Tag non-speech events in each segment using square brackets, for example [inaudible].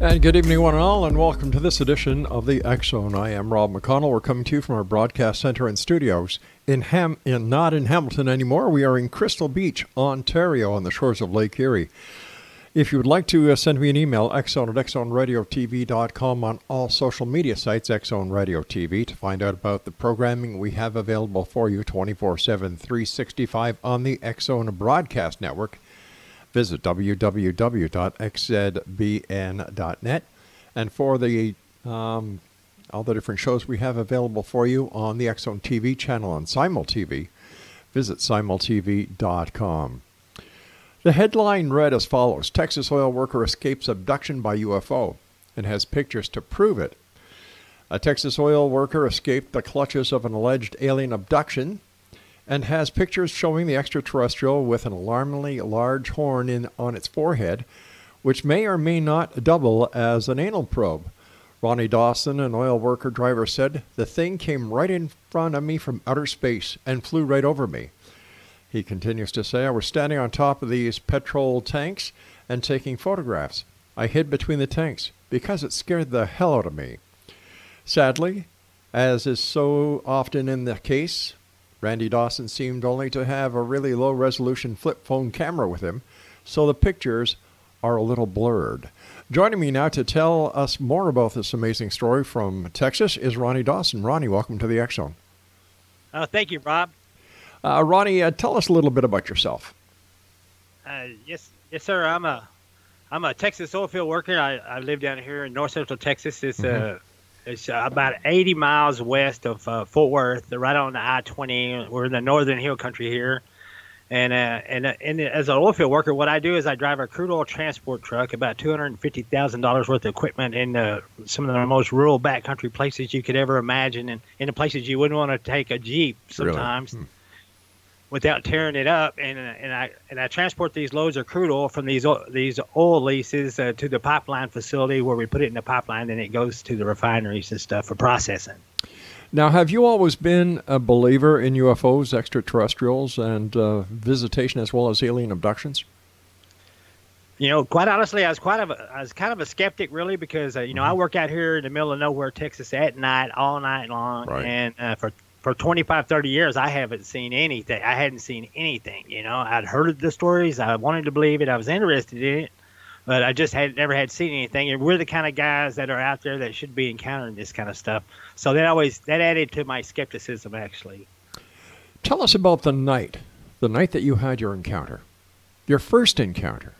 And good evening, one and all, and welcome to this edition of the Zone. I am Rob McConnell. We're coming to you from our broadcast center and studios in Ham, in not in Hamilton anymore. We are in Crystal Beach, Ontario, on the shores of Lake Erie. If you would like to uh, send me an email, xzone at xzoneradiotv.com on all social media sites, Xzone Radio TV, to find out about the programming we have available for you 24 7, 365 on the Xzone Broadcast Network visit www.xzbn.net. And for the um, all the different shows we have available for you on the X Zone TV channel on Simul TV, visit simultv.com. The headline read as follows Texas oil worker escapes abduction by UFO and has pictures to prove it. A Texas oil worker escaped the clutches of an alleged alien abduction and has pictures showing the extraterrestrial with an alarmingly large horn in, on its forehead, which may or may not double as an anal probe. Ronny Dawson, an oil worker driver, said, The thing came right in front of me from outer space and flew right over me. He continues to say, I was standing on top of these petrol tanks and taking photographs. I hid between the tanks because it scared the hell out of me. Sadly, as is so often in the case, Randy Dawson seemed only to have a really low resolution flip phone camera with him, so the pictures are a little blurred. Joining me now to tell us more about this amazing story from Texas is Ronny Dawson. Ronny, welcome to the X Zone. Uh, thank you, Rob. Uh, Ronny, uh, tell us a little bit about yourself. Uh, yes, yes, sir. I'm a I'm a Texas oilfield worker. I, I live down here in North Central Texas. It's mm-hmm. Uh, it's about 80 miles west of uh, Fort Worth, right on the I-20. We're in the northern hill country here. And, uh, and uh, and as an oilfield worker, what I do is I drive a crude oil transport truck, about two hundred and fifty thousand dollars worth of equipment in uh, some of the most rural backcountry places you could ever imagine, and in the places you wouldn't want to take a jeep sometimes. Really? Without tearing it up. And and I and I transport these loads of crude oil from these these oil leases uh, to the pipeline facility where we put it in the pipeline, and it goes to the refineries and stuff for processing. Now, have you always been a believer in UFOs, extraterrestrials, and uh, visitation as well as alien abductions? You know, quite honestly, I was quite of a, I was kind of a skeptic, really, because uh, you know mm-hmm. I work out here in the middle of nowhere, Texas, at night, all night long, right. and uh, for for 25, 30 years, I haven't seen anything. I hadn't seen anything. You know, I'd heard the stories. I wanted to believe it. I was interested in it, but I just had never had seen anything. And we're the kind of guys that are out there that should be encountering this kind of stuff. So that always that added to my skepticism, actually. Tell us about the night, the night that you had your encounter, your first encounter.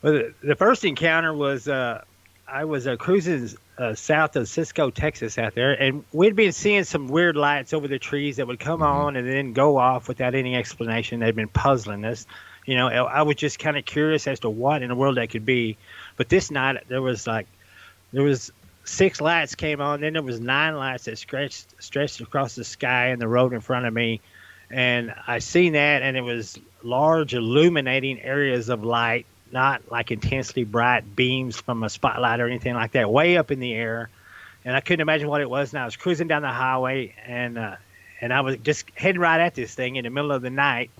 Well, the, the first encounter was uh, I was uh, cruising uh, south of Cisco, Texas, out there, and we'd been seeing some weird lights over the trees that would come mm-hmm. on and then go off without any explanation. They'd been puzzling us. You know, I was just kind of curious as to what in the world that could be. But this night there was like there was six lights came on, then there was nine lights that stretched stretched across the sky and the road in front of me, and I seen that, and it was large illuminating areas of light not like intensely bright beams from a spotlight or anything like that, way up in the air. And I couldn't imagine what it was. And I was cruising down the highway, and uh, and I was just heading right at this thing in the middle of the night.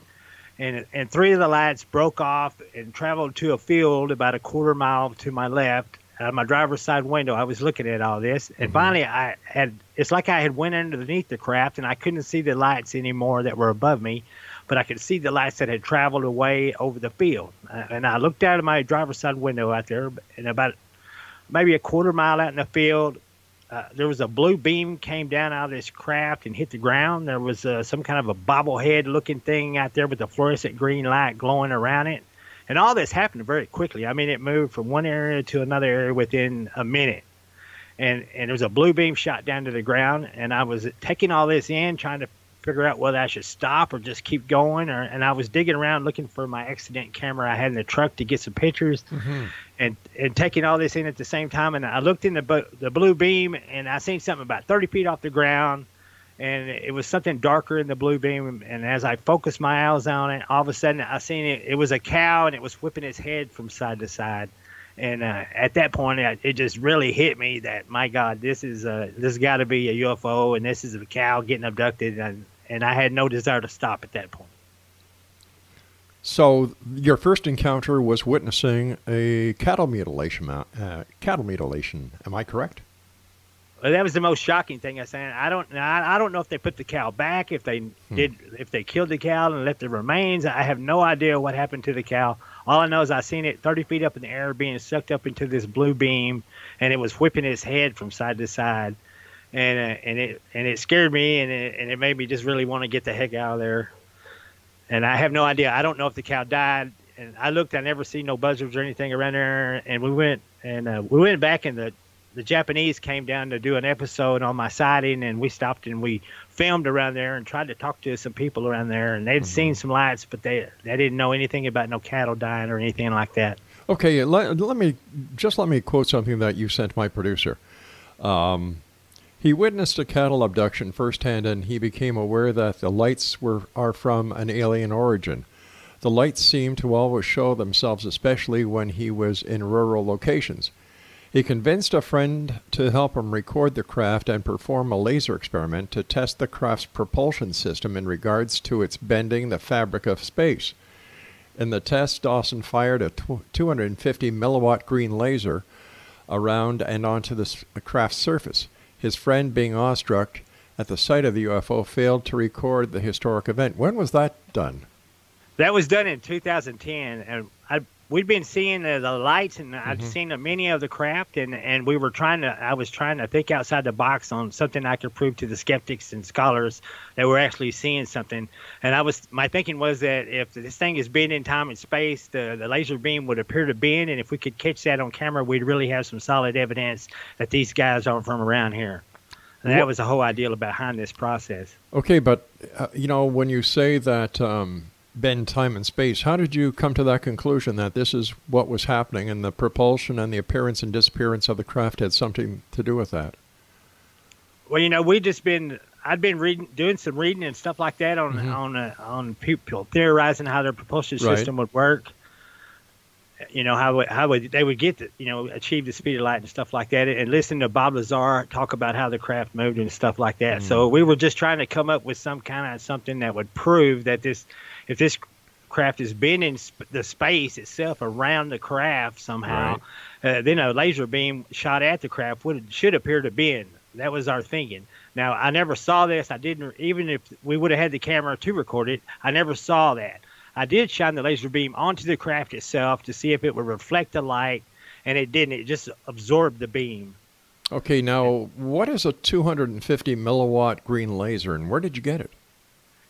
And and three of the lights broke off and traveled to a field about a quarter mile to my left. out of my driver's side window. I was looking at all this, and Mhm. finally, I had. It's like I had went underneath the craft, and I couldn't see the lights anymore that were above me, but I could see the lights that had traveled away over the field. Uh, and I looked out of my driver's side window out there, and about maybe a quarter mile out in the field, uh, there was a blue beam came down out of this craft and hit the ground. There was uh, some kind of a bobblehead looking thing out there with a fluorescent green light glowing around it. And all this happened very quickly. I mean, it moved from one area to another area within a minute. And and there was a blue beam shot down to the ground, and I was taking all this in, trying to figure out whether I should stop or just keep going. Or and I was digging around looking for my accident camera I had in the truck to get some pictures and and taking all this in at the same time. And I looked in the the blue beam, and I seen something about 30 feet off the ground, and it was something darker in the blue beam. And as I focused my eyes on it, all of a sudden I seen it. It was a cow, and it was whipping its head from side to side. And uh, at that point, it, it just really hit me that my God, this is uh, this got to be a UFO, and this is a cow getting abducted, and and I had no desire to stop at that point. So your first encounter was witnessing a cattle mutilation. Uh, cattle mutilation. Am I correct? Well, that was the most shocking thing I said. I don't, I, I don't know if they put the cow back, if they did, if they killed the cow and left the remains. I have no idea what happened to the cow. All I know is I seen it 30 feet up in the air, being sucked up into this blue beam, and it was whipping its head from side to side, and uh, and it and it scared me, and it, and it made me just really want to get the heck out of there. And I have no idea. I don't know if the cow died. And I looked. I never seen no buzzards or anything around there. And we went and uh, we went back and the the Japanese came down to do an episode on my sighting, and we stopped and we filmed around there and tried to talk to some people around there, and they'd seen some lights, but they they didn't know anything about no cattle dying or anything like that. Okay, let, let me just let me quote something that you sent my producer. Um, he witnessed a cattle abduction firsthand, and he became aware that the lights were are from an alien origin. The lights seemed to always show themselves, especially when he was in rural locations. He convinced a friend to help him record the craft and perform a laser experiment to test the craft's propulsion system in regards to its bending the fabric of space. In the test, Dawson fired a 250 milliwatt green laser around and onto the craft's surface. His friend, being awestruck at the sight of the UFO, failed to record the historic event. When was that done? That was done in 2010, and I we'd been seeing the, the lights, and I'd seen many of the craft, and and we were trying to. I was trying to think outside the box on something I could prove to the skeptics and scholars that we're actually seeing something. And I was my thinking was that if this thing is bending in time and space, the the laser beam would appear to bend, and if we could catch that on camera, we'd really have some solid evidence that these guys aren't from around here. And that was the whole idea behind this process. Okay, but uh, you know when you say that um, bend time and space, how did you come to that conclusion that this is what was happening, and the propulsion and the appearance and disappearance of the craft had something to do with that? Well, you know, we just been I'd been reading, doing some reading and stuff like that on Mhm. on uh, on people theorizing how their propulsion Right. system would work. You know how how would they would get the, you know achieve the speed of light and stuff like that, and listen to Bob Lazar talk about how the craft moved and stuff like that. So we were just trying to come up with some kind of something that would prove that this, if this craft is bending sp- the space itself around the craft somehow, uh, then a laser beam shot at the craft would should appear to bend. That was our thinking. Now I never saw this. I didn't even if we would have had the camera to record it. I never saw that. I did shine the laser beam onto the craft itself to see if it would reflect the light, and it didn't. It just absorbed the beam. Okay, now what is a 250 milliwatt green laser, and where did you get it?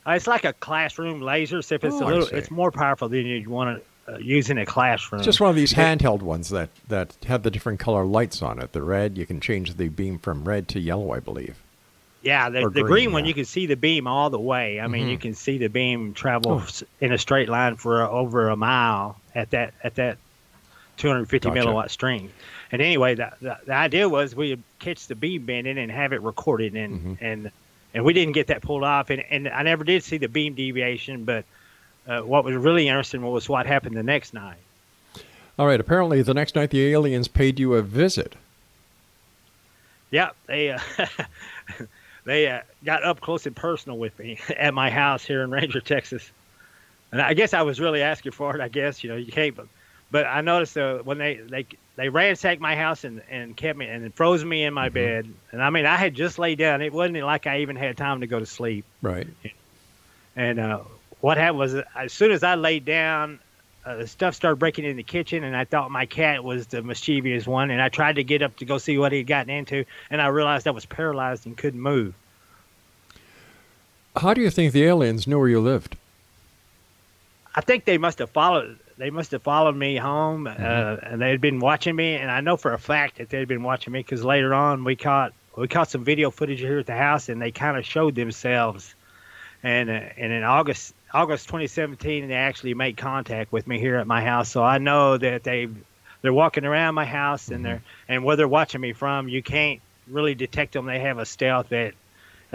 Uh, it's like a classroom laser, except it's Oh, a little. It's more powerful than you'd want to uh, use in a classroom. It's just one of these handheld ones that, that have the different color lights on it. The red, you can change the beam from red to yellow, I believe. Yeah, the, the green, green one yeah. you can see the beam all the way. I mean, Mhm. you can see the beam travel Oh. in a straight line for uh, over a mile at that at that 250 Gotcha. milliwatt string. And anyway, the, the, the idea was we'd catch the beam bending and have it recorded, and Mhm. and and we didn't get that pulled off. And and I never did see the beam deviation, but uh, what was really interesting was what happened the next night. All right, apparently the next night the aliens paid you a visit. Yeah, they uh, [laughs] they uh, got up close and personal with me [laughs] at my house here in Ranger, Texas. And I guess I was really asking for it. I guess you know you can't b- but I noticed uh, when they they they ransacked my house and, and kept me and froze me in my Mhm. bed. And I mean, I had just laid down. It wasn't like I even had time to go to sleep. Right. And uh, what happened was, as soon as I laid down, uh, the stuff started breaking in the kitchen, and I thought my cat was the mischievous one. And I tried to get up to go see what he had gotten into, and I realized I was paralyzed and couldn't move. How do you think the aliens knew where you lived? I think they must have followed. They must have followed me home, uh, and they had been watching me. And I know for a fact that they had been watching me because later on we caught we caught some video footage here at the house, and they kind of showed themselves. And uh, and in August August 2017, they actually made contact with me here at my house. So I know that they they're walking around my house, and they're and where they're watching me from, you can't really detect them. They have a stealth that.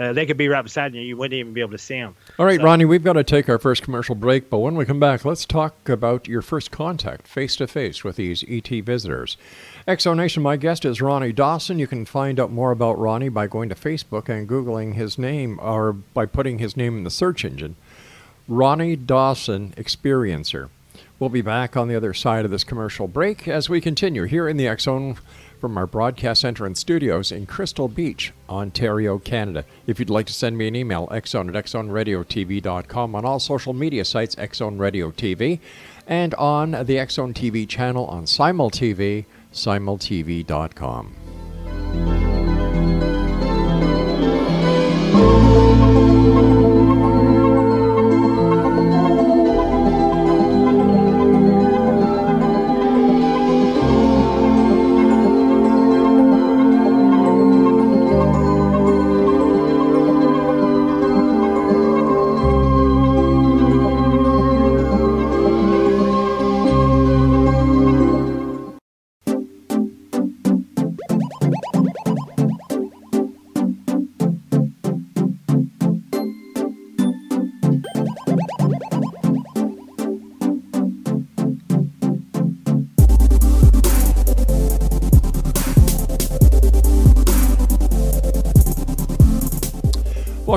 Uh, they could be right beside you. You wouldn't even be able to see them. All right, So- Ronny, we've got to take our first commercial break, but when we come back, let's talk about your first contact face to face with these ET visitors. Exonation, my guest is Ronny Dawson. You can find out more about Ronny by going to Facebook and Googling his name or by putting his name in the search engine. Ronny Dawson Experiencer. We'll be back on the other side of this commercial break as we continue here in the Zone from our broadcast center and studios in Crystal Beach, Ontario, Canada. If you'd like to send me an email, xzone at xzoneradiotv.com, on all social media sites, Xzone Radio TV, and on the Xzone TV channel on Simul TV, simultv.com.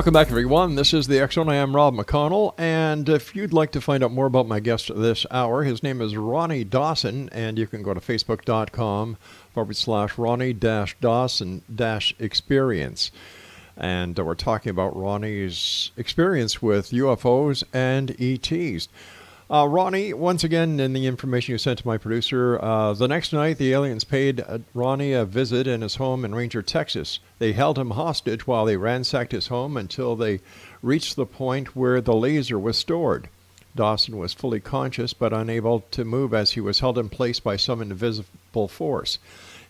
Welcome back, everyone. This is the Zone. I am Rob McConnell, and if you'd like to find out more about my guest this hour, his name is Ronny Dawson, and you can go to facebook.com forward slash Ronnie dash Dawson dash experience. And we're talking about Ronny's experience with UFOs and ETs. Uh, Ronny, once again, in the information you sent to my producer, uh, the next night the aliens paid uh, Ronny a visit in his home in Ranger, Texas. They held him hostage while they ransacked his home until they reached the point where the laser was stored. Dawson was fully conscious but unable to move as he was held in place by some invisible force.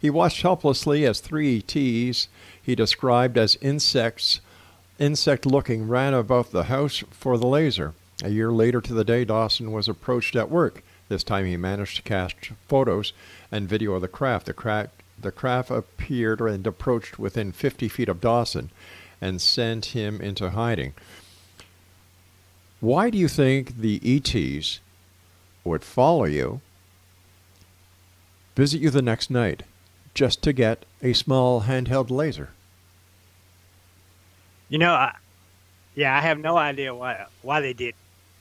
He watched helplessly as three ETs he described as insects, insect looking, ran about the house for the laser. A year later to the day, Dawson was approached at work. This time he managed to catch photos and video of the craft. The, cra- the craft appeared and approached within 50 feet of Dawson and sent him into hiding. Why do you think the ETs would follow you, visit you the next night, just to get a small handheld laser? You know, I, yeah, I have no idea why why they did.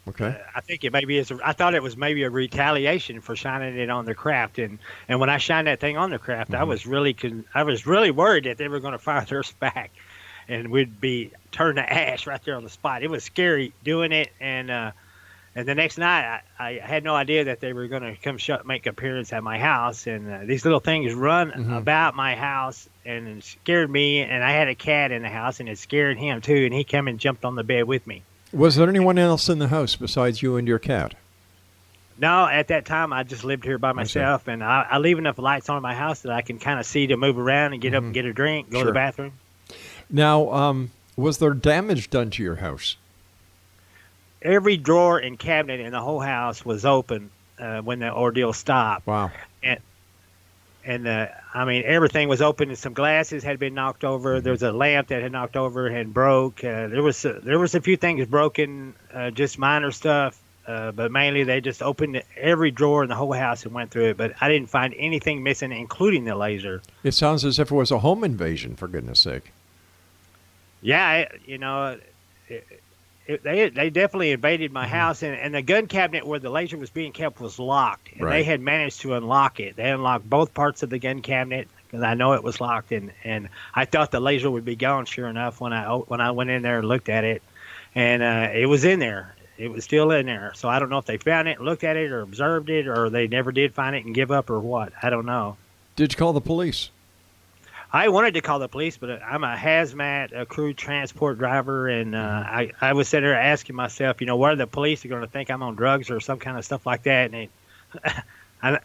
Okay. Uh, I think it maybe is. I thought it was maybe a retaliation for shining it on the craft, and and when I shined that thing on the craft, I Mhm. was really con- I was really worried that they were going to fire theirs [laughs] back, and we'd be turned to ash right there on the spot. It was scary doing it, and uh, and the next night I, I had no idea that they were going to come shut make appearance at my house, and uh, these little things run Mhm. about my house and scared me, and I had a cat in the house, and it scared him too, and he came and jumped on the bed with me. Was there anyone else in the house besides you and your cat? No, at that time I just lived here by myself, and I, I leave enough lights on in my house that I can kind of see to move around and get up and get a drink, go to Sure. the bathroom. Now, um, was there damage done to your house? Every drawer and cabinet in the whole house was open uh, when the ordeal stopped, Wow. and uh, I mean everything was open, and some glasses had been knocked over. Mm-hmm. There was a lamp that had knocked over and broke. Uh, there was uh, there was a few things broken, uh, just minor stuff. Uh, but mainly, they just opened every drawer in the whole house and went through it. But I didn't find anything missing, including the laser. It sounds as if it was a home invasion, for goodness sake. Yeah, it, you know, it, it, they they definitely invaded my Mm-hmm. house, and, and the gun cabinet where the laser was being kept was locked, and Right. they had managed to unlock it. They unlocked both parts of the gun cabinet because I know it was locked, and, and I thought the laser would be gone. Sure enough, when I o- when I went in there and looked at it, and uh, it was in there. It was still in there. So I don't know if they found it, looked at it, or observed it, or they never did find it and give up, or what. I don't know. Did you call the police? I wanted to call the police, but I'm a hazmat, a crew transport driver, and uh, I, I was sitting there asking myself, you know, what are the police are going to think I'm on drugs or some kind of stuff like that? And it, [laughs] I,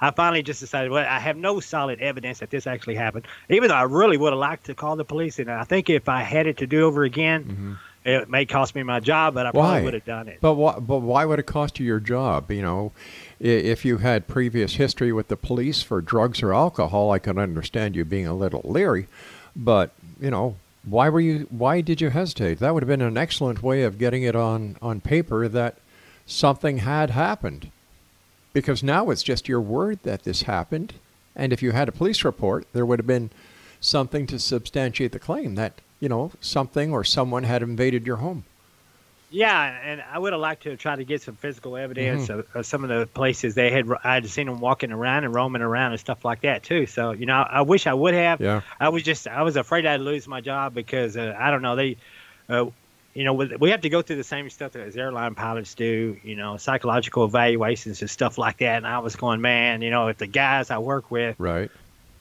I finally just decided, well, I have no solid evidence that this actually happened, even though I really would have liked to call the police. And I think if I had it to do over again, it may cost me my job, but I Why? probably would have done it. But why, but why would it cost you your job? You know, if you had previous history with the police for drugs or alcohol, I can understand you being a little leery. But you know, why were you? Why did you hesitate? That would have been an excellent way of getting it on on paper that something had happened. Because now it's just your word that this happened, and if you had a police report, there would have been something to substantiate the claim that you know something or someone had invaded your home. Yeah, and I would have liked to try to get some physical evidence Mm-hmm. of, of some of the places they had. I had seen them walking around and roaming around and stuff like that too. So you know, I wish I would have. Yeah. I was just I was afraid I'd lose my job because uh, I don't know they, uh, you know, we have to go through the same stuff as airline pilots do. You know, psychological evaluations and stuff like that. And I was going, man, you know, if the guys I work with Right.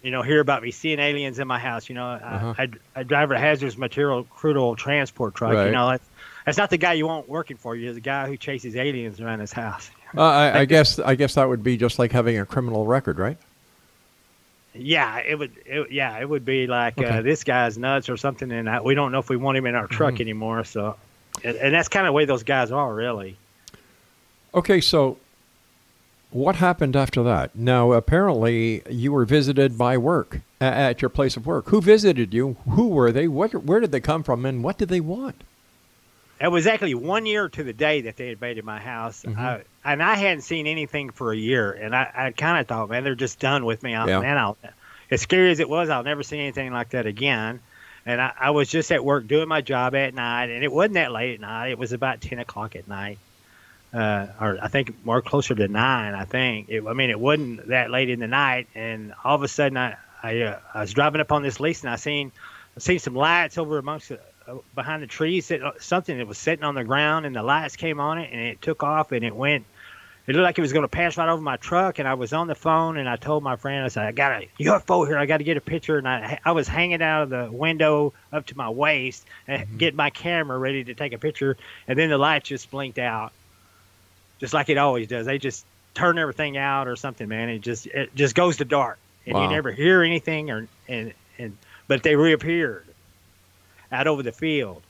you know, hear about me seeing aliens in my house. You know, Uh-huh. I, I, I drive a hazardous material crude oil transport truck. Right. You know, that's, that's not the guy you want working for you. The guy who chases aliens around his house. Uh, I, I guess I guess that would be just like having a criminal record, right? Yeah, it would. It, yeah, it would be like Okay. uh, this guy's nuts or something, and I, we don't know if we want him in our truck Mm-hmm. anymore. So, and, and that's kind of the way those guys are, really. Okay, so what happened after that? Now, apparently, you were visited by work at your place of work. Who visited you? Who were they? What? Where did they come from? And what did they want? It was actually one year to the day that they invaded my house, Mhm. I, and I hadn't seen anything for a year. And I, I kind of thought, man, they're just done with me. I, Yeah. Man, I'll, as scary as it was, I'll never see anything like that again. And I, I was just at work doing my job at night, and it wasn't that late at night. It was about ten o'clock at night, uh, or I think more closer to nine. I think. It, I mean, it wasn't that late in the night, and all of a sudden, I I, uh, I was driving up on this lease, and I seen I seen some lights over amongst the, behind the trees. That, uh, something that was sitting on the ground, and the lights came on it, and it took off, and it went. It looked like it was going to pass right over my truck, and I was on the phone, and I told my friend, I said, "I got a UFO here. I got to get a picture." And I, I was hanging out of the window up to my waist, and get my camera ready to take a picture, and then the lights just blinked out, just like it always does. They just turn everything out or something, man. It just it just goes to dark, and Wow. you never hear anything, or and and but they reappeared out over the field,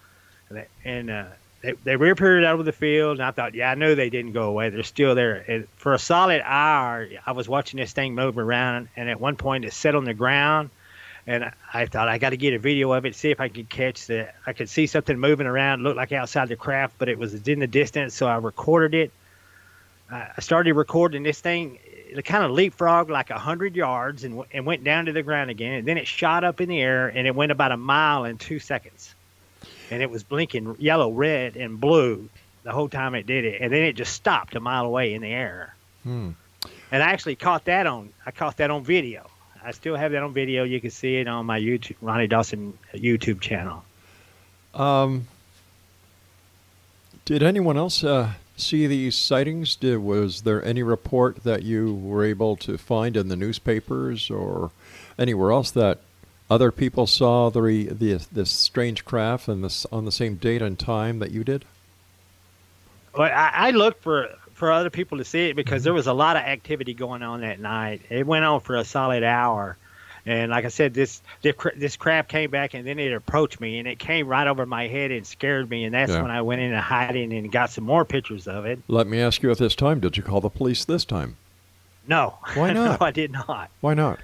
and, they- uh, they they reappeared out over the field, and I thought, yeah, I know they didn't go away. They're still there. And for a solid hour, I was watching this thing move around, and at one point it set on the ground. And I- thought I got to get a video of it, see if I could catch the. I could see something moving around, looked like outside the craft, but it was in the distance. So I recorded it. I started recording this thing. It kind of leapfrogged like a hundred yards and, and went down to the ground again. And then it shot up in the air and it went about a mile in two seconds. And it was blinking yellow, red, and blue the whole time it did it. And then it just stopped a mile away in the air. Hmm. And I actually caught that on. I caught that on video. I still have that on video. You can see it on my YouTube, Ronny Dawson YouTube channel. Um, did anyone else uh, see these sightings? Did, was there any report that you were able to find in the newspapers or anywhere else that other people saw the, re, the this strange craft and this on the same date and time that you did? Well, I, I looked for for other people to see it because mm-hmm. there was a lot of activity going on that night. It went on for a solid hour, and like I said, this this, crab came back and then it approached me and it came right over my head and scared me. And that's Yeah. when I went into hiding and got some more pictures of it. Let me ask you at this time, did you call the police this time? No, Why [laughs] not? no, I did not. Why not?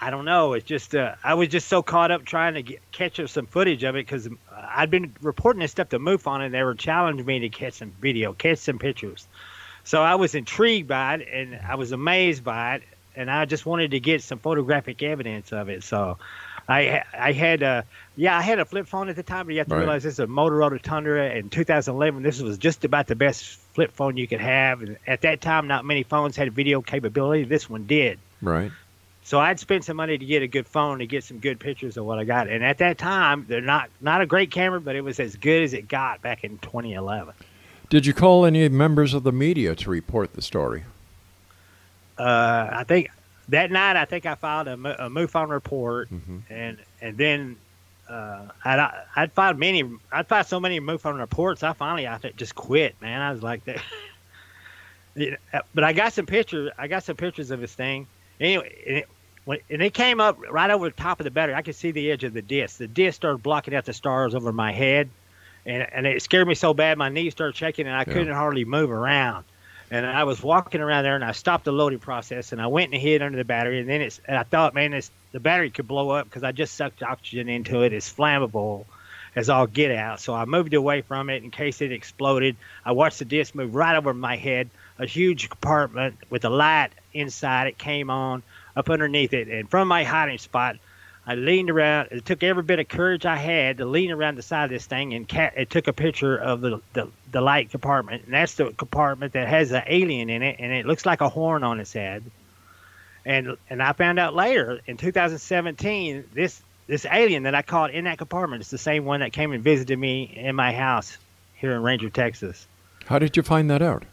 I don't know. It's just uh, I was just so caught up trying to get, catch some footage of it because I'd been reporting this stuff to MUFON and they were challenging me to catch some video, catch some pictures. So I was intrigued by it and I was amazed by it, and I just wanted to get some photographic evidence of it. So I I had a yeah I had a flip phone at the time, but you have to Right. realize this is a Motorola Tundra in 2011. This was just about the best flip phone you could have, and at that time, not many phones had video capability. This one did. Right. So I'd spend some money to get a good phone to get some good pictures of what I got. And at that time, they're not not a great camera, but it was as good as it got back in 2011. Did you call any members of the media to report the story? Uh, I think that night, I think I filed a, a MUFON report, Mhm. and and then uh, I'd I'd filed many. I'd filed so many MUFON reports. I finally I think just quit, man. I was like that. [laughs] But I got some pictures. I got some pictures of this thing. Anyway, and it, when, and it came up right over the top of the battery. I could see the edge of the disc. The disc started blocking out the stars over my head, and and it scared me so bad my knees started shaking and I Yeah. couldn't hardly move around. And I was walking around there and I stopped the loading process and I went and hid under the battery and then it's and I thought, man, this the battery could blow up because I just sucked oxygen into it. It's flammable as all get out. So I moved away from it in case it exploded. I watched the disc move right over my head. A huge compartment with a light inside it came on up underneath it. And from my hiding spot, I leaned around. It took every bit of courage I had to lean around the side of this thing and cat, it took a picture of the, the, the light compartment. And that's the compartment that has an alien in it. And it looks like a horn on its head. And and I found out later in 2017, this this alien that I caught in that compartment is the same one that came and visited me in my house here in Ranger, Texas. How did you find that out?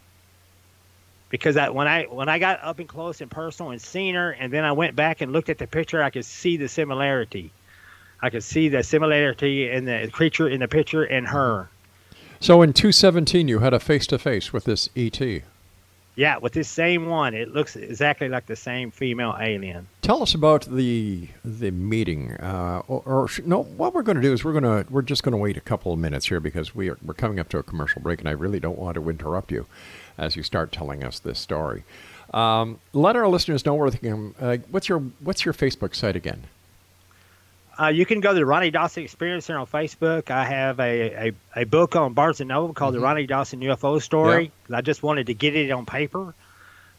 Because when I when I got up and close and personal and seen her, and then I went back and looked at the picture, I could see the similarity. I could see the similarity in the creature in the picture and her. So in 217, you had a face to face with this ET. Yeah, with this same one, it looks exactly like the same female alien. Tell us about the the meeting, uh, or, or no. What we're going to do is we're going to we're just going to wait a couple of minutes here because we are we're coming up to a commercial break, and I really don't want to interrupt you as you start telling us this story. Um, let our listeners know where they can. Uh, what's your what's your Facebook site again? Uh, you can go to the Ronny Dawson Experience there on Facebook. I have a, a, a book on Barnes and Noble called The Ronny Dawson UFO Story. 'cause I just wanted to get it on paper.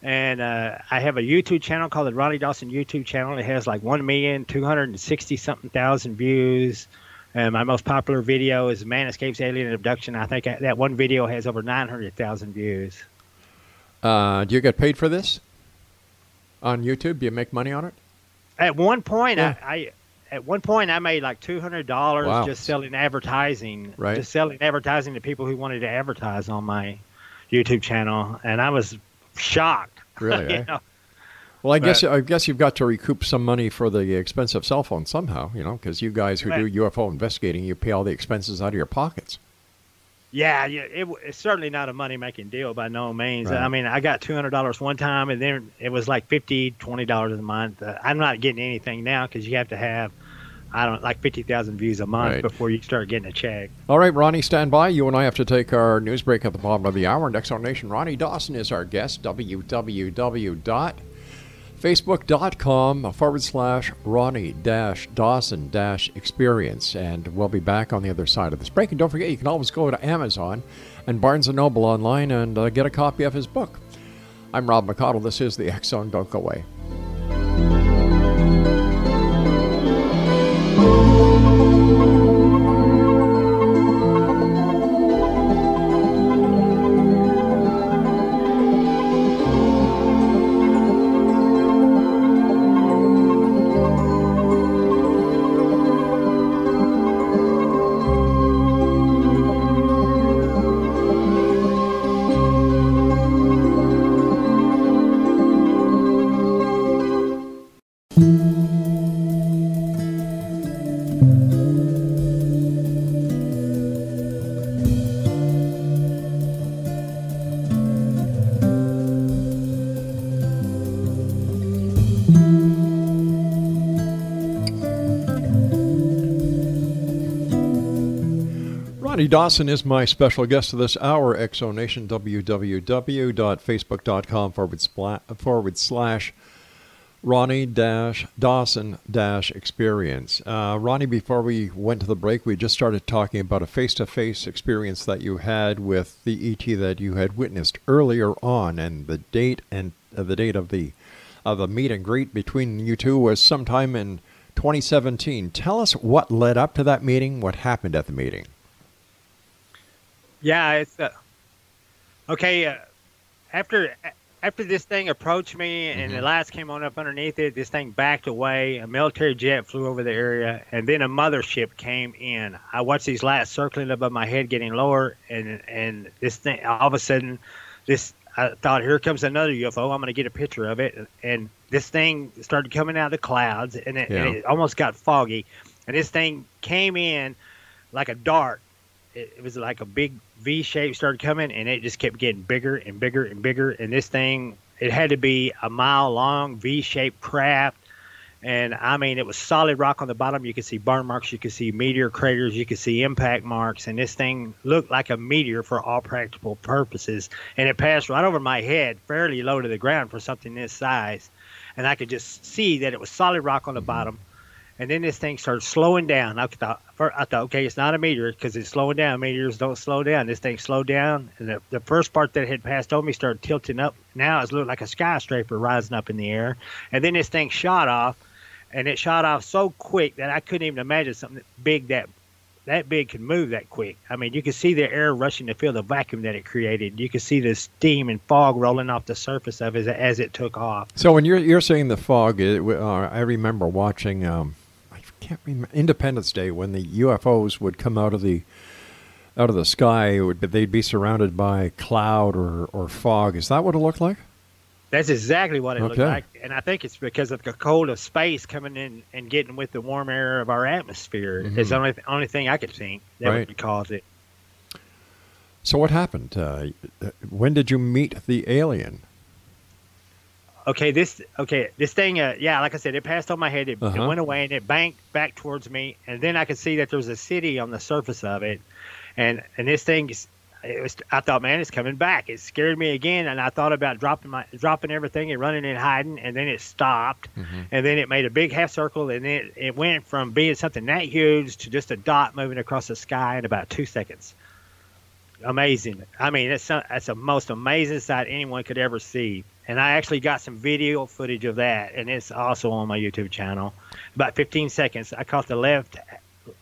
And uh, I have a YouTube channel called the Ronny Dawson YouTube channel. It has like one million two hundred and sixty something thousand views. And my most popular video is Man Escapes Alien Abduction. I think that one video has over nine hundred thousand views. Uh, do you get paid for this on YouTube? Do you make money on it? At one point, Yeah. I, I at one point I made like two hundred dollars Wow. just selling advertising, Right. just selling advertising to people who wanted to advertise on my YouTube channel, and I was shocked. [laughs] Really, You eh? know? Well, I guess I guess you've got to recoup some money for the expensive cell phone somehow, you know, because you guys who Right. do UFO investigating, you pay all the expenses out of your pockets. Yeah, yeah, it, it's certainly not a money making deal by no means. Right. I mean, I got two hundred dollars one time, and then it was like fifty, twenty dollars a month. Uh, I'm not getting anything now because you have to have, I don't like fifty thousand views a month Right. before you start getting a check. All right, Ronny, stand by. You and I have to take our news break at the bottom of the hour. Next on Nation, Ronny Dawson is our guest. www.facebook.com forward slash Ronnie dash Dawson dash experience. And we'll be back on the other side of this break. And don't forget, you can always go to Amazon and Barnes & Noble online and uh, get a copy of his book. I'm Rob McConnell. This is the Zone. Don't go away. Dawson is my special guest of this hour. Exonation, www.facebook.com forward, spla- forward slash Ronnie dash Dawson dash experience. Uh, Ronny, before we went to the break, we just started talking about a face to face experience that you had with the ET that you had witnessed earlier on, and the date and uh, the date of the of the meet and greet between you two was sometime in 2017. Tell us what led up to that meeting, what happened at the meeting. Yeah, it's uh, okay. Uh, after after this thing approached me and Mm-hmm. the lights came on up underneath it, this thing backed away. A military jet flew over the area, and then a mothership came in. I watched these lights circling above my head, getting lower, and and this thing all of a sudden, this I thought, here comes another UFO. I'm going to get a picture of it, and this thing started coming out of the clouds, and it, and it almost got foggy, and this thing came in like a dart. It, it was like a big V shape started coming, and it just kept getting bigger and bigger and bigger. And this thing, it had to be a mile long V shaped craft. And I mean, it was solid rock on the bottom. You could see burn marks, you could see meteor craters, you could see impact marks. And this thing looked like a meteor for all practical purposes. And it passed right over my head, fairly low to the ground for something this size. And I could just see that it was solid rock on the bottom. And then this thing started slowing down. I thought, I thought, okay, it's not a meteor because it's slowing down. Meteors don't slow down. This thing slowed down, and the, the first part that had passed over me started tilting up. Now it looked like a skyscraper rising up in the air, and then this thing shot off, and it shot off so quick that I couldn't even imagine something big that that big could move that quick. I mean, you could see the air rushing to fill the vacuum that it created. You could see the steam and fog rolling off the surface of it as, as it took off. So when you're you're saying the fog, it, uh, I remember watching. Um, can't remember Independence Day when the UFOs would come out of the out of the sky. It would, they'd be surrounded by cloud or, or fog. Is that what it looked like? That's exactly what it looked like, and I think it's because of the cold of space coming in and getting with the warm air of our atmosphere. It's the only only thing I could think that Mm-hmm. Right. would cause it. So what happened? Uh, when did you meet the alien? Okay, this okay this thing. Uh, yeah, like I said, it passed on my head. It, Uh-huh. it went away and it banked back towards me, and then I could see that there was a city on the surface of it, and and this thing. is- It was. I thought, man, it's coming back. It scared me again, and I thought about dropping my dropping everything and running and hiding, and then it stopped, and then it made a big half circle, and then it, it went from being something that huge to just a dot moving across the sky in about two seconds. Amazing. I mean, it's some- it's the most amazing sight anyone could ever see. And I actually got some video footage of that, and it's also on my YouTube channel. About 15 seconds, I caught the left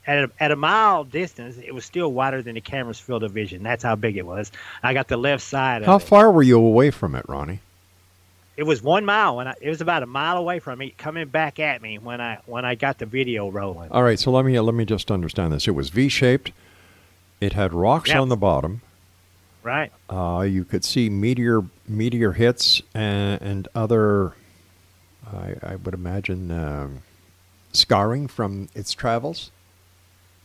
at a, at a mile distance. It was still wider than the camera's field of vision. That's how big it was. I got the left side of How far were you away from it, Ronny? It was one mile, and it was about a mile away from me, coming back at me when I when I got the video rolling. All right, so let me let me just understand this. It was V-shaped. It had rocks Yep. on the bottom. Right. Uh, you could see meteor meteor hits and, and other, I, I would imagine, um, scarring from its travels.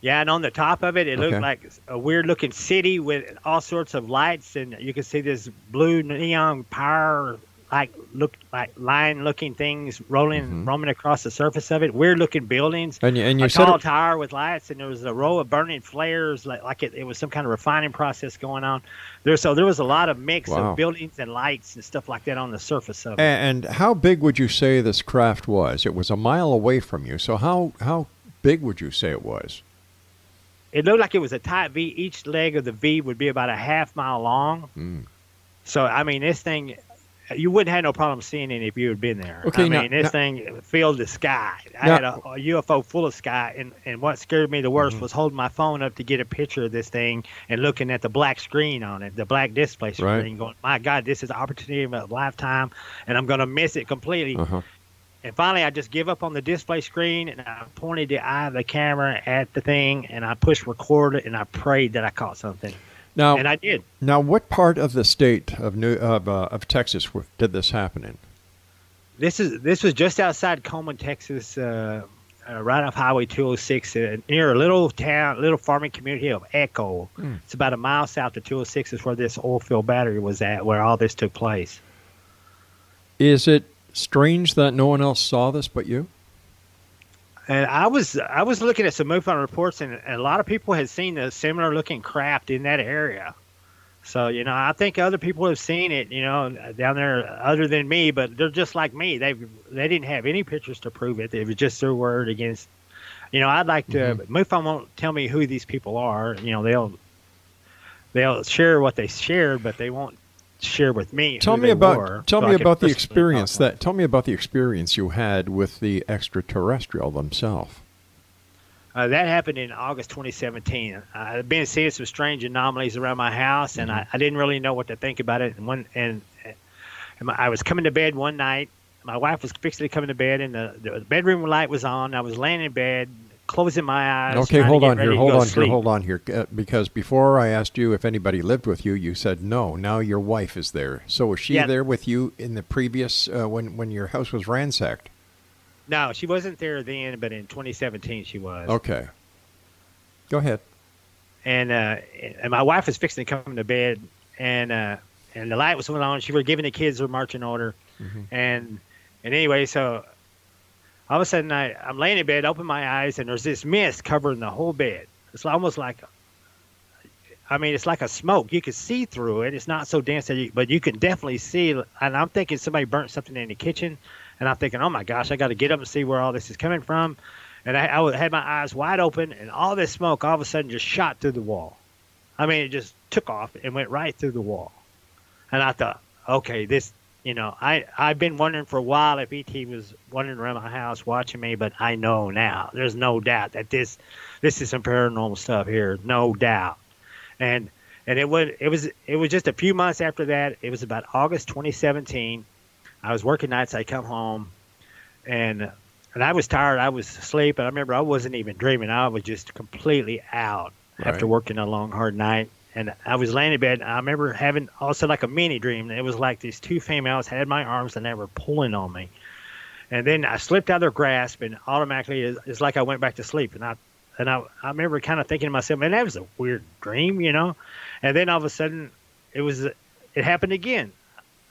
Yeah, and on the top of it, it Okay. looked like a weird looking city with all sorts of lights, and you could see this blue neon power like look like line looking things rolling roaming across the surface of it. Weird looking buildings. Mm-hmm. And you, and a tall tower with lights, and there was a row of burning flares, like like it, it was some kind of refining process going on. There, so there was a lot of mix Wow. of buildings and lights and stuff like that on the surface of it. and how big would you say this craft was? It was a mile away from you. So how how big would you say it was? it looked like it was a tight V. Each leg of the V would be about a half mile long. Mm. So I mean, this thing, you wouldn't have no problem seeing it if you had been there. Okay, I now- mean, this now- thing filled the sky. I Now- had a, a UFO full of sky, and and what scared me the worst Mm-hmm. was holding my phone up to get a picture of this thing and looking at the black screen on it, the black display screen, Right. going, my God, this is an opportunity of a lifetime, and I'm going to miss it completely. Uh-huh. And finally, I just give up on the display screen and I pointed the eye of the camera at the thing and I pushed record and I prayed that I caught something. Now, And I did. now, what part of the state of New of, uh, of Texas did this happen in? This is this was just outside Coleman, Texas, uh, uh, right off Highway 206, uh, near a little town, little farming community of Echo. Hmm. It's about a mile south of 206 is where this oil field battery was at, where all this took place. Is it strange that no one else saw this but you? And I was I was looking at some MUFON reports, and, a lot of people had seen a similar looking craft in that area. So you know, I think other people have seen it, you know, down there other than me, but they're just like me. They they didn't have any pictures to prove it. It was just their word against. You know, I'd like to. Mm-hmm. MUFON won't tell me who these people are. You know, they'll they'll share what they shared, but they won't share with me. Tell me about were, tell so me about the experience talk to them. that tell me about the experience you had with the extraterrestrial themselves. Uh, that happened in August 2017. I've been seeing some strange anomalies around my house, and Mm-hmm. I, I didn't really know what to think about it. And one and, and my, I was coming to bed one night. My wife was fixing to come to bed, and the, the bedroom light was on. I was laying in bed, closing my eyes. Okay, hold on here, hold on here, hold on here, uh, because before I asked you if anybody lived with you, you said no. Now your wife is there. So was she Yeah. there with you in the previous uh, when when your house was ransacked? No, she wasn't there then, but in 2017 she was. Okay. Go ahead. and uh, and my wife was fixing to come to bed, and uh, and the light was going on. She was giving the kids their marching order, Mhm. and and anyway, so all of a sudden I I'm laying in bed, open my eyes, and there's this mist covering the whole bed. It's almost like, I mean, it's like a smoke. You can see through it. It's not so dense that you, but you can definitely see. And I'm thinking somebody burnt something in the kitchen, and I'm thinking, oh my gosh, I got to get up and see where all this is coming from. And I, I had my eyes wide open, and all this smoke all of a sudden just shot through the wall. I mean, it just took off and went right through the wall. And I thought, okay, this, you know, I I've been wondering for a while if ET was wandering around my house watching me, but I know now. There's no doubt that this this is some paranormal stuff here, no doubt. And and it was it was it was just a few months after that. It was about August 2017. I was working nights. I come home, and and I was tired. I was asleep. And I remember I wasn't even dreaming. I was just completely out after working a long, hard night. And I was laying in bed. I remember having also like a mini dream. It was like these two females had my arms and they were pulling on me. And then I slipped out of their grasp, and automatically it's, it's like I went back to sleep. And I and I, I remember kind of thinking to myself, man, that was a weird dream, you know. And then all of a sudden, it was it happened again.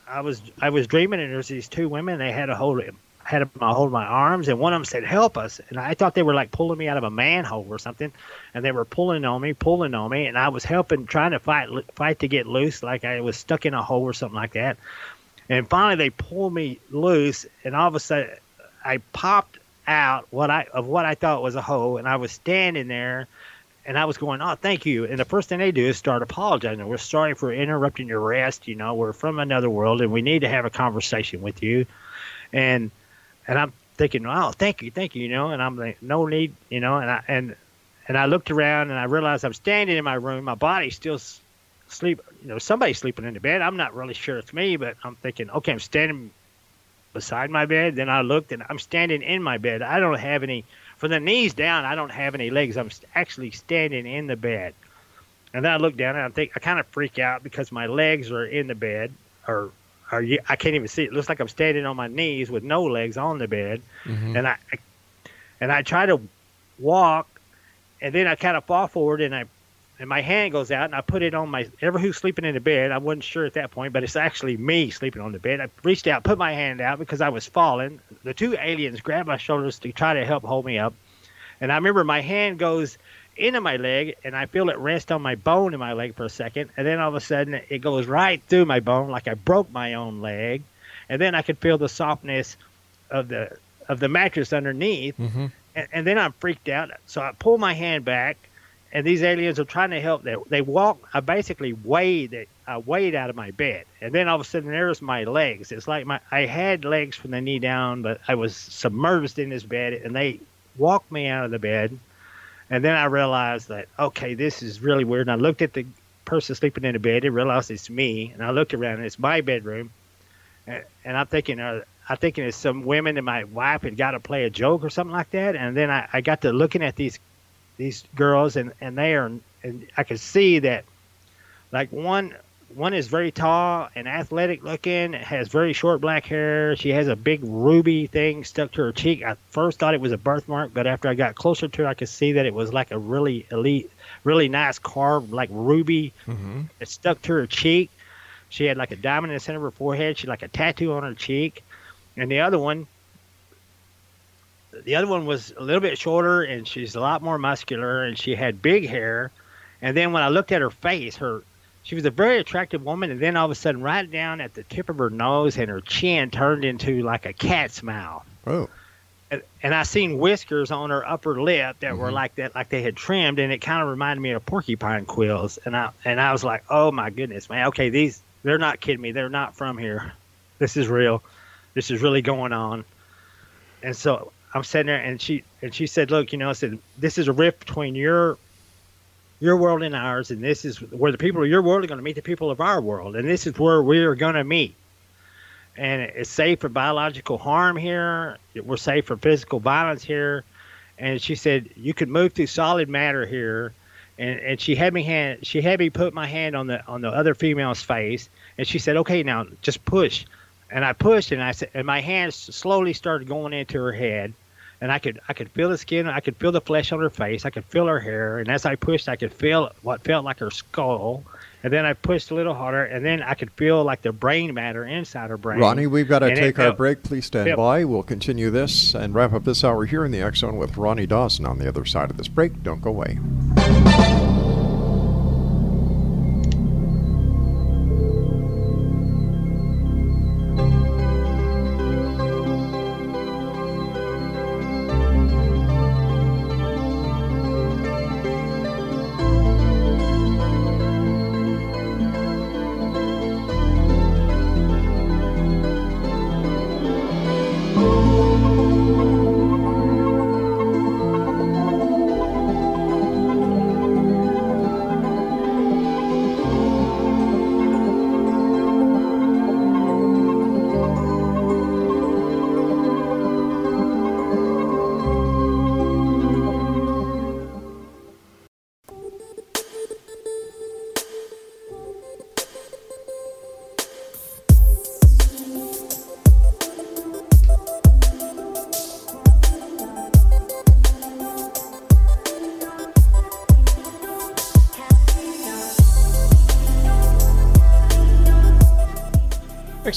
I was I was dreaming, and there's these two women. They had a hold of had a uh, hold of my arms, and one of them said, "Help us!" And I thought they were like pulling me out of a manhole or something, and they were pulling on me, pulling on me, and I was helping, trying to fight fight to get loose, like I was stuck in a hole or something like that. And finally, they pulled me loose, and all of a sudden, I popped out what I of what I thought was a hole, and I was standing there, and I was going, "Oh, thank you." And the first thing they do is start apologizing. We're sorry for interrupting your rest. You know, we're from another world, and we need to have a conversation with you. And and I'm thinking, "Oh, thank you, thank you." You know, and I'm like, "No need," you know, and I and and I looked around and I realized I'm standing in my room. My body's still sleep. You know, somebody's sleeping in the bed. I'm not really sure it's me, but I'm thinking, okay, I'm standing beside my bed. Then I looked and I'm standing in my bed. I don't have any, from the knees down, I don't have any legs. I'm actually standing in the bed. And then I look down and I think I kind of freak out because my legs are in the bed, or, or I can't even see. It looks like I'm standing on my knees with no legs on the bed, mm-hmm. and I, I, and I try to walk, and then I kind of fall forward and I and my hand goes out and I put it on my ever who's sleeping in the bed. I wasn't sure at that point, but it's actually me sleeping on the bed. I reached out, put my hand out because I was falling. The two aliens grabbed my shoulders to try to help hold me up. And I remember my hand goes into my leg and I feel it rest on my bone in my leg for a second. And then all of a sudden it goes right through my bone like I broke my own leg. And then I could feel the softness of the of the mattress underneath Mm-hmm. and, and then I'm freaked out. So I pull my hand back, and these aliens are trying to help. They they walk. I basically weighed it. I weighed out of my bed, and then all of a sudden there's my legs. It's like my I had legs from the knee down, but I was submerged in this bed, and they walked me out of the bed. And then I realized that okay, this is really weird. And I looked at the person sleeping in the bed and realized it's me. And I looked around, and it's my bedroom. And, and I'm thinking, uh, I thinking it's some women and my wife had got to play a joke or something like that. And then I, I got to looking at these these girls and, and they are and I could see that like one one is very tall and athletic looking, has very short black hair. She has a big ruby thing stuck to her cheek. I first thought it was a birthmark, but after I got closer to her, I could see that it was like a really elite, really nice carved like ruby Mm-hmm. it stuck to her cheek. She had like a diamond in the center of her forehead. She had like a tattoo on her cheek. And the other one, the other one was a little bit shorter and she's a lot more muscular and she had big hair. And then when I looked at her face, her she was a very attractive woman. And then all of a sudden, right down at the tip of her nose and her chin turned into like a cat's mouth Oh. and, and I seen whiskers on her upper lip that were Mhm. like that, like they had trimmed, and it kind of reminded me of porcupine quills. And I and I was like, oh my goodness, man, okay, these they're not kidding me. They're not from here. This is real. This is really going on. And so I'm sitting there, and she and she said, "Look, you know, I said this is a rift between your your world and ours, and this is where the people of your world are going to meet the people of our world, and this is where we are going to meet. And it's safe for biological harm here. We're safe for physical violence here. And she said you could move through solid matter here. And, and she had me hand she had me put my hand on the on the other female's face, and she said, "Okay, now just push." And I pushed, and I said, and my hands slowly started going into her head and I could I could feel the skin, I could feel the flesh on her face, I could feel her hair, and as I pushed, I could feel what felt like her skull. And then I pushed a little harder, and then I could feel like the brain matter inside her brain. Ronny, we've got to And take our felt- break. Please stand by. We'll continue this and wrap up this hour here in the X Zone with Ronny Dawson on the other side of this break. Don't go away.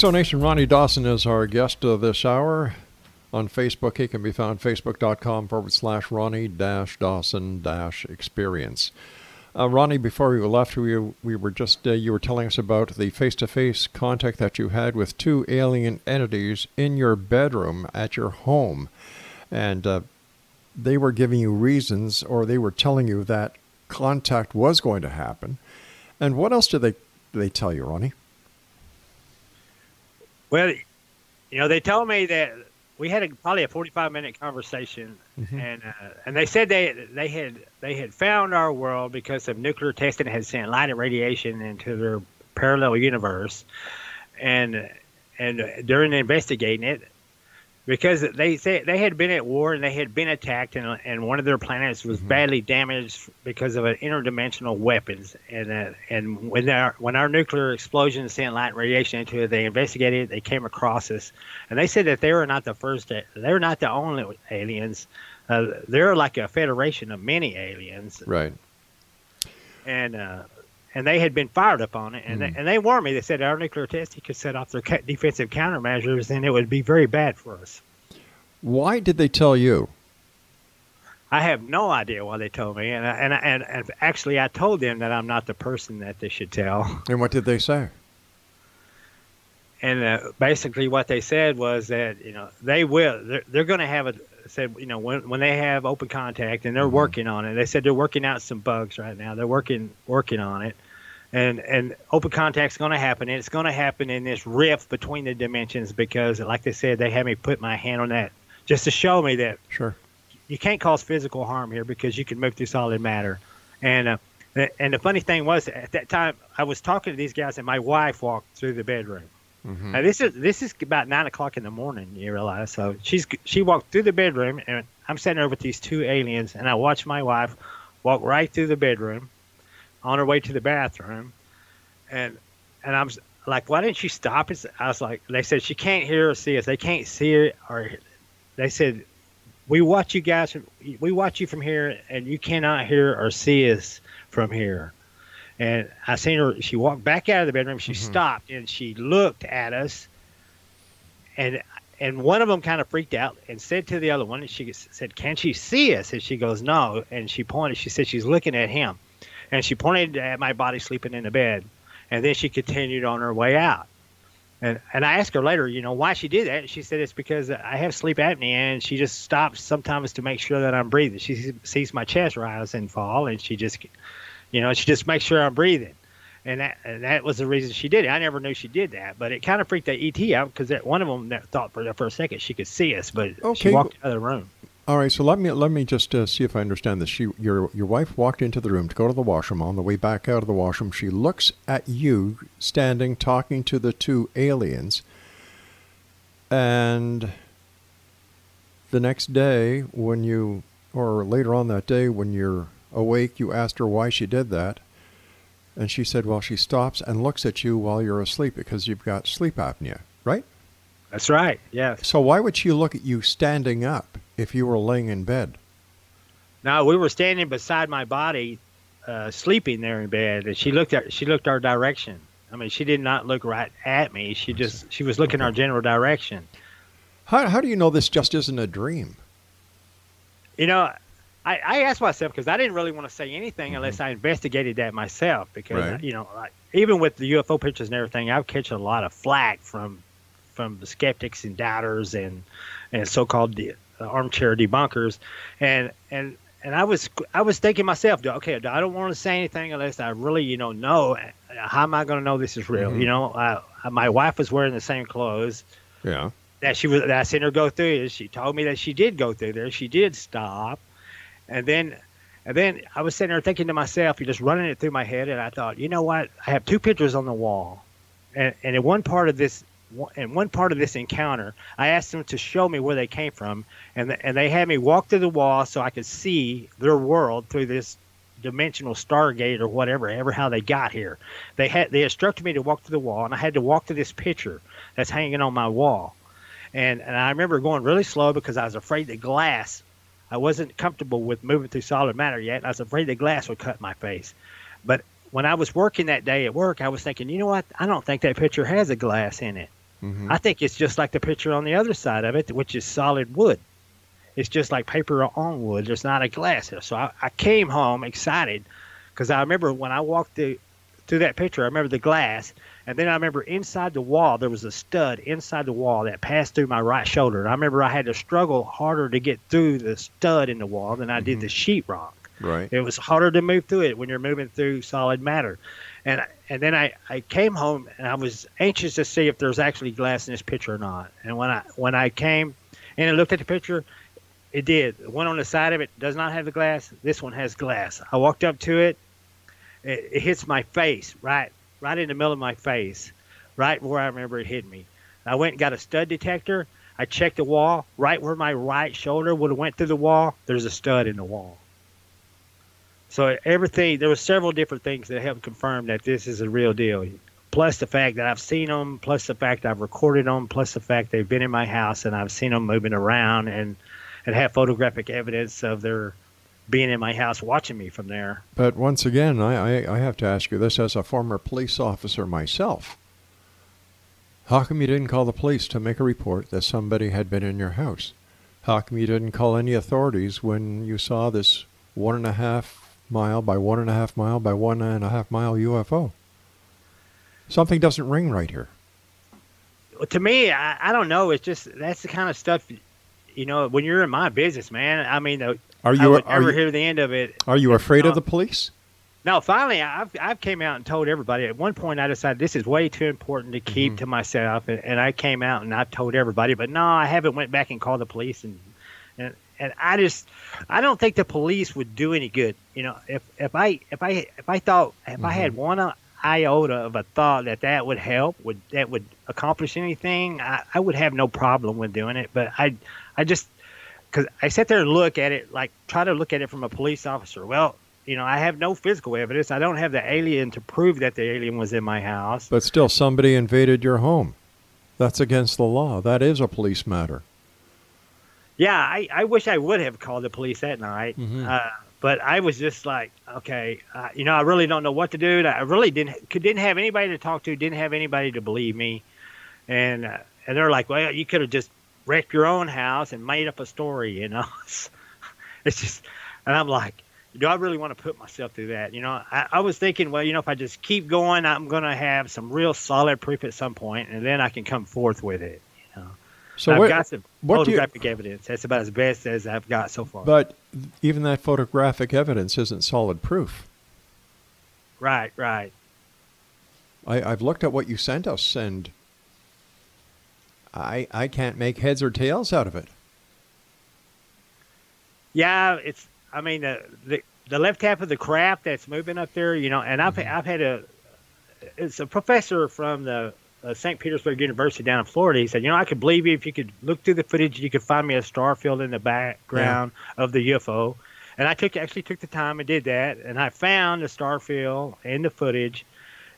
Exonation Ronny Dawson is our guest of this hour. On Facebook, he can be found facebook.com forward slash Ronny dash Dawson dash experience. Uh, Ronny, before you left, we, we were just, uh, you were telling us about the face to face contact that you had with two alien entities in your bedroom at your home. And uh, they were giving you reasons, or they were telling you that contact was going to happen. And what else did they, they tell you, Ronny? Well, you know, they told me that we had a, probably a 45 minute conversation, Mhm. and uh, and they said they they had they had found our world because of nuclear testing had sent light and radiation into their parallel universe, and and during investigating it, because they said they had been at war and they had been attacked, and and one of their planets was badly damaged because of an interdimensional weapons, and uh, and when our when our nuclear explosion sent light and radiation into it, they investigated, it, they came across us, and they said that they were not the first, they were not the only aliens. Uh, they're like a federation of many aliens, Right. and uh, and they had been fired upon it, and Mm. they, and they warned me. They said our nuclear testing could set off their ca- defensive countermeasures, and it would be very bad for us. Why did they tell you? I have no idea why they told me, and I- and I- and, and actually, I told them that I'm not the person that they should tell. And what did they say? And uh, basically, what they said was that you know they will they're, they're going to have a said you know when when they have open contact and they're Mhm. working on it. They said they're working out some bugs right now. They're working working on it, and and open contact's going to happen. And it's going to happen in this rift between the dimensions because, like they said, they had me put my hand on that just to show me that Sure. you can't cause physical harm here because you can move through solid matter. And uh, and the funny thing was at that time I was talking to these guys and my wife walked through the bedroom. Hmm Now this is this is about nine o'clock in the morning. You realize? So she's she walked through the bedroom and I'm sitting there with these two aliens and I watched my wife walk right through the bedroom on her way to the bathroom, and and I'm like, why didn't she stop? us? I was like, they said she can't hear or see us. They can't see her or they said we watch you guys. We watch you from here, and you cannot hear or see us from here. And I seen her. She walked back out of the bedroom. She Mhm. stopped and she looked at us. And and one of them kind of freaked out and said to the other one, and she said, "Can she see us?" And she goes, "No." And she pointed. She said she's looking at him, and she pointed at my body sleeping in the bed. And then she continued on her way out. And and I asked her later, you know, why she did that. And she said it's because I have sleep apnea, and she just stops sometimes to make sure that I'm breathing. She sees my chest rise and fall, and she just, you know, she just makes sure I'm breathing. and that and that was the reason she did it. I never knew she did that, but it kind of freaked the ET out because one of them that thought for for a second she could see us, but Okay. she walked out of the room. All right, so let me let me just uh, see if I understand this. She, your your wife walked into the room to go to the washroom. On the way back out of the washroom, she looks at you standing talking to the two aliens. And the next day, when you, or later on that day, when you're awake, you asked her why she did that, and she said, "Well, she stops and looks at you while you're asleep because you've got sleep apnea, right?" That's right. Yes. So why would she look at you standing up if you were laying in bed? No, we were standing beside my body, uh, sleeping there in bed, and she looked at she looked our direction. I mean, she did not look right at me. She just she was looking our general direction. How, how do you know this just isn't a dream? You know, I, I asked myself because I didn't really want to say anything unless I investigated that myself. Because Mm-hmm. Right. you know, like, even with the UFO pictures and everything, I've catch a lot of flack from from the skeptics and doubters and and so-called de- uh, armchair debunkers, and and and I was I was thinking myself, okay, I don't want to say anything unless I really you know know. How am I going to know this is real? Mhm. You know, uh, my wife was wearing the same clothes Yeah. that she was that I seen her go through she told me that she did go through there. She did stop. And then and then I was sitting there thinking to myself, you're just running it through my head and I thought, you know what? I have two pictures on the wall. And and in one part of this in one part of this encounter, I asked them to show me where they came from, and th- and they had me walk through the wall so I could see their world through this dimensional stargate or whatever, ever how they got here. They had they instructed me to walk through the wall, and I had to walk to this picture that's hanging on my wall. And and I remember going really slow because I was afraid the glass. I wasn't comfortable with moving through solid matter yet. I was afraid the glass would cut my face. But when I was working that day at work, I was thinking, you know what? I don't think that picture has a glass in it. Mhm. I think it's just like the picture on the other side of it, which is solid wood. It's just like paper on wood. There's not a glass there. So I, I came home excited because I remember when I walked through, through that picture, I remember the glass. And then I remember inside the wall, there was a stud inside the wall that passed through my right shoulder. And I remember I had to struggle harder to get through the stud in the wall than I did the mm-hmm. sheetrock. Right. It was harder to move through it when you're moving through solid matter. And and then I, I came home and I was anxious to see if there's actually glass in this picture or not. And when I when I came and I looked at the picture, it did. The one on the side of it does not have the glass. This one has glass. I walked up to it. It, it hits my face right right in the middle of my face, right where I remember it hit me. I went and got a stud detector. I checked the wall right where my right shoulder would have went through the wall. There's a stud in the wall. So everything there were several different things that helped confirm that this is a real deal. Plus the fact that I've seen them, plus the fact I've recorded them, plus the fact they've been in my house and I've seen them moving around and and have photographic evidence of their being in my house watching me from there. But once again, I, I, I have to ask you this as a former police officer myself. How come you didn't call the police to make a report that somebody had been in your house? How come you didn't call any authorities when you saw this one and a half mile by one and a half mile by one and a half mile UFO? Something doesn't ring right here. to me, I, I don't know. It's just that's the kind of stuff, you know. When you're in my business, man. I mean, uh, Are I you would are never you, hear the end of it. are you afraid of the police? No, finally, I've I've came out and told everybody. At one point, I decided this is way too important to keep Mhm. to myself, and, and I came out and I've told everybody. But no, I haven't went back and called the police, and and and I just I don't think the police would do any good. You know, if if I if I if I thought if I had one iota of a thought that that would help, would that would accomplish anything, I, I would have no problem with doing it. But I I just because I sit there and look at it like try to look at it from a police officer. Well, you know, I have no physical evidence. I don't have the alien to prove that the alien was in my house. But still, somebody invaded your home. That's against the law. That is a police matter. Yeah, I, I wish I would have called the police that night. Mhm. Uh, but I was just like, okay, uh, you know, I really don't know what to do. I really didn't could, didn't have anybody to talk to, didn't have anybody to believe me, and uh, and they're like, well, you could have just wrecked your own house and made up a story, you know. [laughs] it's just, and I'm like, do I really want to put myself through that? You know, I, I was thinking, well, you know, if I just keep going, I'm going to have some real solid proof at some point, and then I can come forth with it. You know, So I've what, got some what do you- photographic evidence. That's about as best as I've got so far. But even that photographic evidence isn't solid proof. right, right. I, I've looked at what you sent us, and I I can't make heads or tails out of it. Yeah, it's. I mean, the the, the left half of the craft that's moving up there, you know, and I've Mm-hmm. I've had a. It's a professor from the uh, St. Petersburg University down in Florida. He said, you know, I could believe you if you could look through the footage, you could find me a star field in the background of the UFO. And I took actually took the time and did that, and I found the star field in the footage,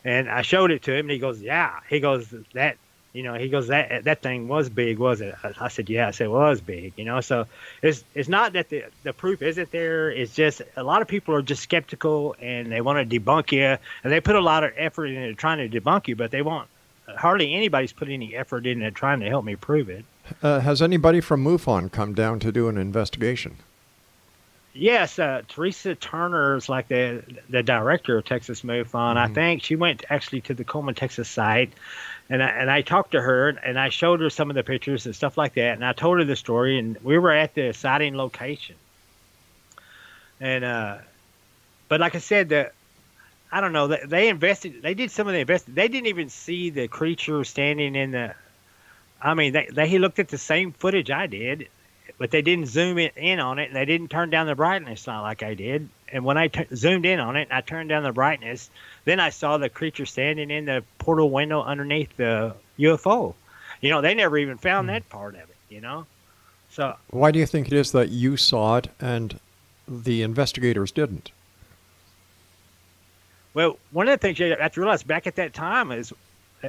and I showed it to him, and he goes, "Yeah." He goes, "That, you know," he goes, "That that thing was big, was it?" I, said, "Yeah." I said, "It was big," you know. So it's it's not that the the proof isn't there. It's just a lot of people are just skeptical and they want to debunk you, and they put a lot of effort into trying to debunk you, but they won't. Hardly anybody's put any effort into trying to help me prove it. Uh, has anybody from MUFON come down to do an investigation? Yes, uh, Teresa Turner is like the the director of Texas MUFON. I think she went actually to the Coleman, Texas site, and I, and I talked to her and I showed her some of the pictures and stuff like that, and I told her the story, and we were at the sighting location. And uh, but like I said, the I don't know. They, they invested. They did some of the invest. They didn't even see the creature standing in the. I mean, they they he looked at the same footage I did, but they didn't zoom it in on it, and they didn't turn down the brightness not like I did. And when I t- zoomed in on it, and I turned down the brightness, then I saw the creature standing in the portal window underneath the UFO. You know, they never even found hmm. that part of it. You know, so Why do you think it is that you saw it and the investigators didn't? Well, one of the things you have to realize back at that time is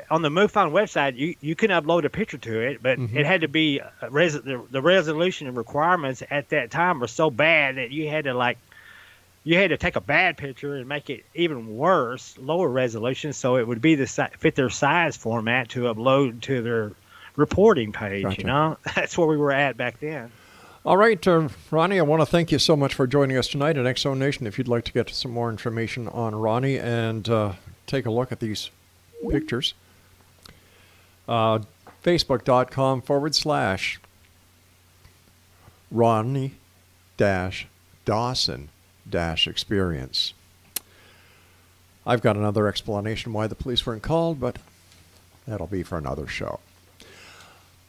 on the MUFON website, you, you can upload a picture to it, but Mhm. it had to be uh, res- the, the resolution and requirements at that time were so bad that you had to like you had to take a bad picture and make it even worse, lower resolution, so it would be the si- fit their size format to upload to their reporting page. Gotcha. You know, [laughs] that's where we were at back then. All right, uh, Ronny, I want to thank you so much for joining us tonight at Exo Nation. If you'd like to get some more information on Ronny and uh, take a look at these pictures, uh, facebook.com forward slash Ronny dash Dawson dash experience. I've got another explanation why the police weren't called, but that'll be for another show.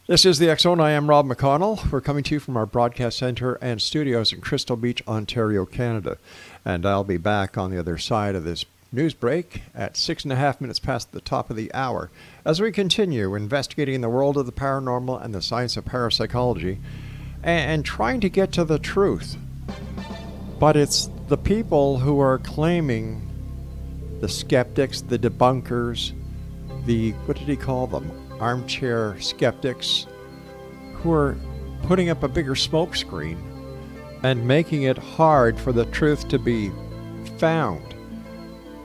This is the X Zone. I am Rob McConnell. We're coming to you from our broadcast center and studios in Crystal Beach, Ontario, Canada. And I'll be back on the other side of this news break at six and a half minutes past the top of the hour as we continue investigating the world of the paranormal and the science of parapsychology and, trying to get to the truth. But it's the people who are claiming the skeptics, the debunkers, the what did he call them? Armchair skeptics who are putting up a bigger smokescreen and making it hard for the truth to be found.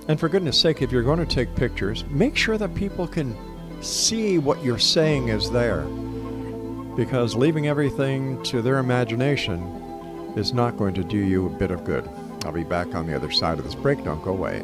And for goodness sake, if you're going to take pictures, make sure that people can see what you're saying is there. Because leaving everything to their imagination is not going to do you a bit of good. I'll be back on the other side of this break. Don't go away.